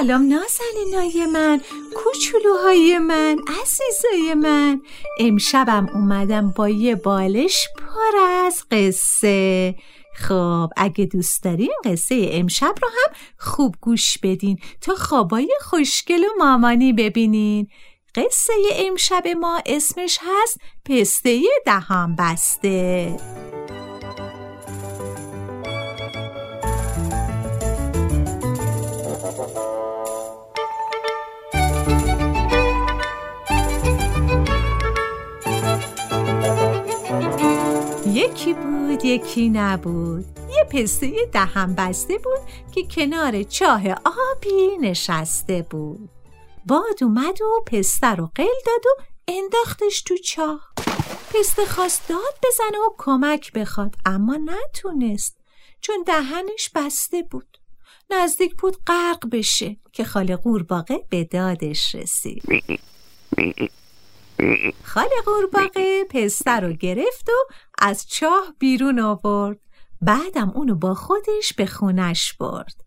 سلام نازنینای من کوچولوهای من عزیزای من. امشبم اومدم با یه بالش پر از قصه. خب اگه دوست دارین قصه امشب رو هم خوب گوش بدین تا خوابای خوشگل و مامانی ببینین. قصه امشب ما اسمش هست پسته دهان بسته یکی بود یکی نبود. یه پسته دهن بسته بود که کنار چاه آبی نشسته بود. باد اومد و پسته رو قل داد و انداختش تو چاه. پسته خواست داد بزنه و کمک بخواد اما نتونست چون دهنش بسته بود. نزدیک بود غرق بشه که خاله قورباغه به دادش رسید. خاله قورباغه پسته رو گرفت و از چاه بیرون آورد. بعدم اونو با خودش به خونش برد.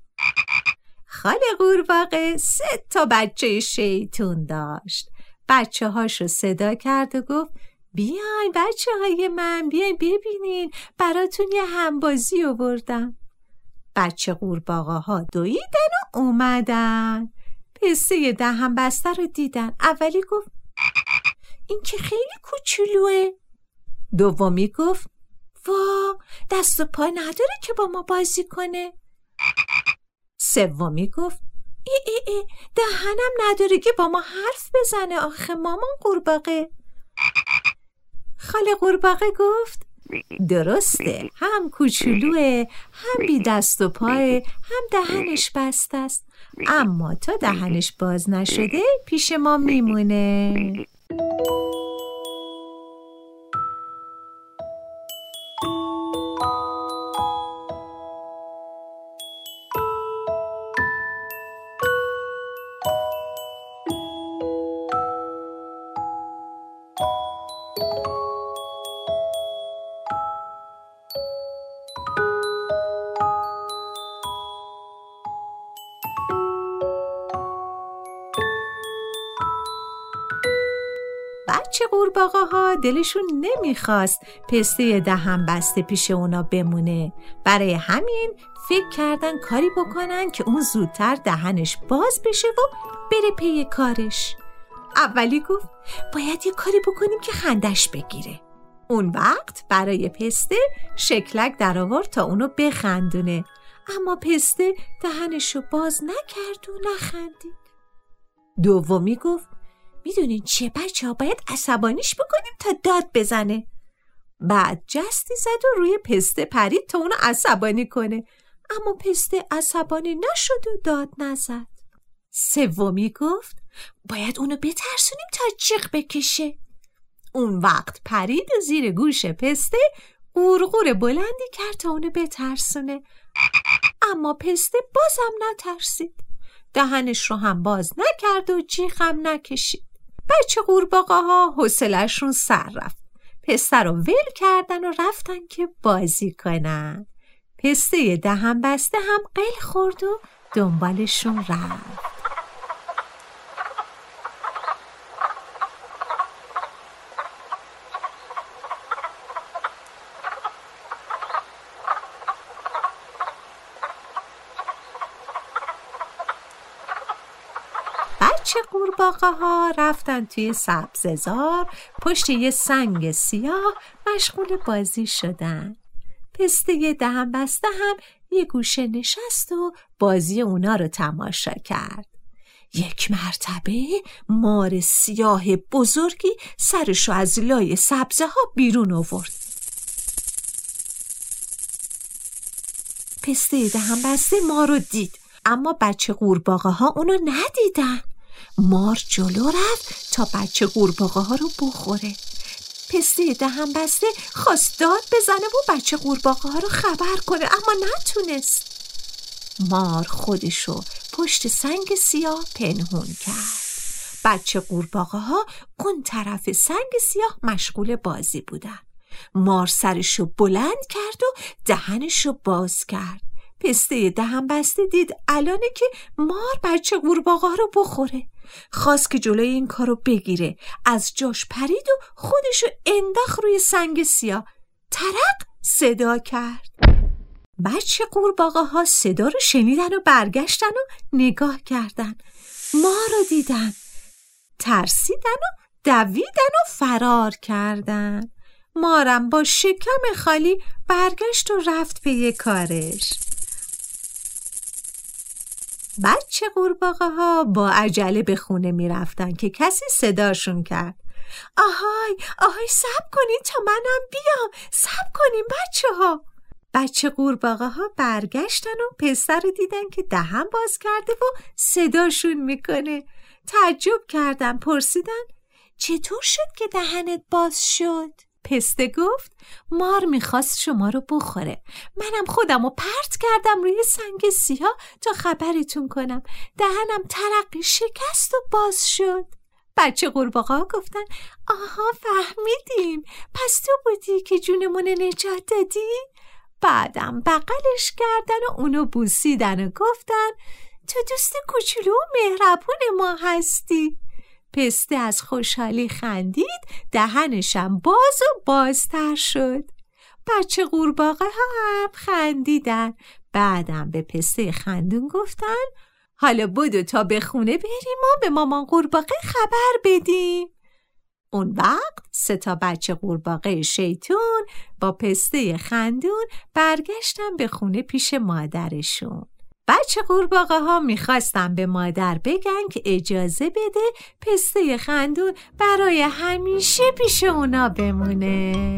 خاله قورباغه سه تا بچه شیطون داشت. بچه هاشو صدا کرد و گفت بیاین بچه های من بیاین ببینین براتون یه همبازی آوردم. بچه قورباغه ها دویدن و اومدن. پسته دهن بسته رو دیدن. اولی گفت این که خیلی کوچولوه. دومی گفت وا دست و پا نداره که با ما بازی کنه. سومی گفت ای ای ای دهنم نداره که با ما حرف بزنه آخه مامان قورباغه. خاله قورباغه گفت درسته هم کوچولوه هم بی دست و پاه هم دهنش بسته است. اما تا دهنش باز نشده پیش ما میمونه. بچه قورباغه ها دلشون نمی‌خواست پسته دهن بسته پیش اونا بمونه. برای همین فکر کردن کاری بکنن که اون زودتر دهنش باز بشه و بره پی کارش. اولی گفت باید یه کاری بکنیم که خندش بگیره. اون وقت برای پسته شکلک در آورد تا اونو بخندونه. اما پسته دهنشو باز نکرد و نخندید. دومی گفت می‌دونین چیه بچه ها باید عصبانیش بکنیم تا داد بزنه. بعد جستی زد و روی پسته پرید تا اونو عصبانی کنه. اما پسته عصبانی نشد و داد نزد. سومی گفت باید اونو بترسونیم تا جیغ بکشه. اون وقت پرید زیر گوش پسته قورقور بلندی کرد تا اونو بترسونه. اما پسته بازم نترسید. دهنش رو هم باز نکرد و جیغ هم نکشید. بچه قورباغه ها حوصله‌شون سر رفت. پسته رو ول کردن و رفتن که بازی کنن. پسته دهن بسته هم قل خورد و دنبالشون رفت. قورباغه ها رفتن توی سبززار پشت یه سنگ سیاه مشغول بازی شدن. پسته دهم بسته هم یه گوشه نشست و بازی اونا رو تماشا کرد. یک مرتبه مار سیاه بزرگی سرشو از لای سبزه ها بیرون آورد. پسته دهم بسته ما دید اما بچه قورباغه ها اونو ندیدن. مار جلو رفت تا بچه قورباغه ها رو بخوره. پسته دهم بسته خواست داد بزنه و بچه قورباغه ها رو خبر کنه اما نتونست. مار خودشو پشت سنگ سیاه پنهون کرد. بچه قورباغه ها اون طرف سنگ سیاه مشغول بازی بودن. مار سرشو بلند کرد و دهنشو باز کرد. پسته دهن بسته دید الانه که مار بچه قورباغه رو بخوره. خواست که جلوی این کارو بگیره. از جاش پرید و خودشو انداخت روی سنگ سیاه. ترق صدا کرد. بچه قورباغه ها صدا رو شنیدن و برگشتن و نگاه کردن. ما رو دیدن. ترسیدن و دویدن و فرار کردن. مارم با شکم خالی برگشت و رفت به کارش. بچه قورباغه ها با عجله به خونه می رفتن که کسی صداشون کرد. آهای آهای سب کنین تا منم بیام. سب کنین بچه ها بچه قورباغه ها برگشتن و پسر رو دیدن که دهن باز کرده و صداشون می‌کنه. تعجب کردن پرسیدن چطور شد که دهنت باز شد؟ پسته گفت مار می‌خواست شما رو بخوره. منم خودم رو پرت کردم روی سنگ سیاه تا خبرتون کنم. دهنم ترقی شکست و باز شد. بچه قورباغه گفتن آها فهمیدیم پس تو بودی که جونمون نجات دادی؟ بعدم بغلش کردن و اونو بوسیدن و گفتن تو دوست کوچولو و مهربون ما هستی. پسته از خوشحالی خندید دهنشم باز و بازتر شد. بچه قورباغه هم خندیدن. بعدم به پسته خندون گفتن حالا بدو تا به خونه بریم و به مامان قورباغه خبر بدیم. اون وقت سه تا بچه قورباغه شیطون با پسته خندون برگشتن به خونه پیش مادرشون. بچه قورباغه ها می‌خواستن به مادر بگن که اجازه بده پسته خندون برای همیشه پیش اونا بمونه.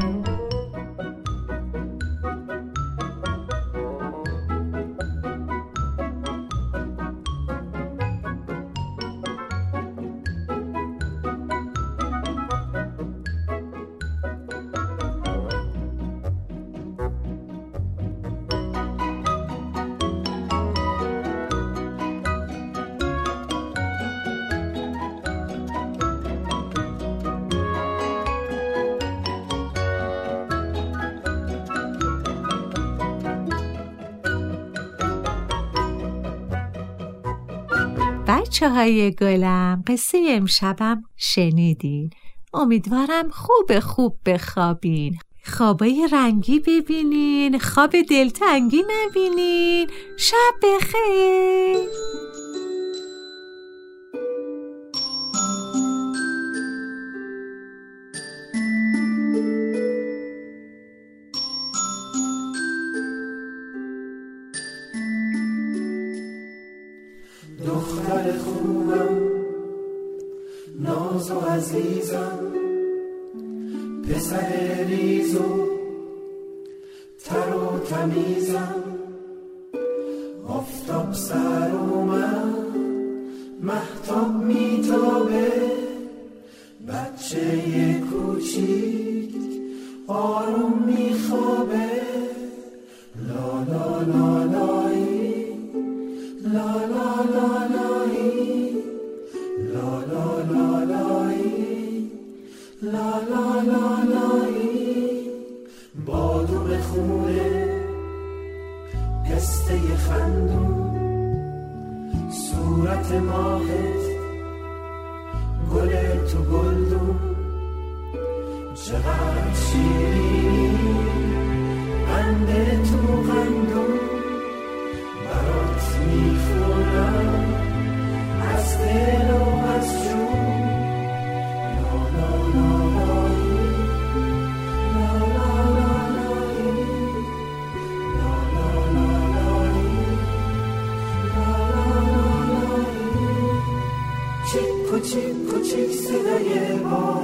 بچه های گلم قصه امشبم شنیدین. امیدوارم خوب خوب بخوابین. خوابای رنگی ببینین خواب دلتنگی نبینین. شب بخیر. عزیزم پسر ریز و تر و تمیزم. آفتاب سر اومد محتاب میتابه. بچه کوچیک آروم میخوابه. لا تو گلدون. چقدر شیرینی. قند تو قندون کوچیک کوچیک صدای بارون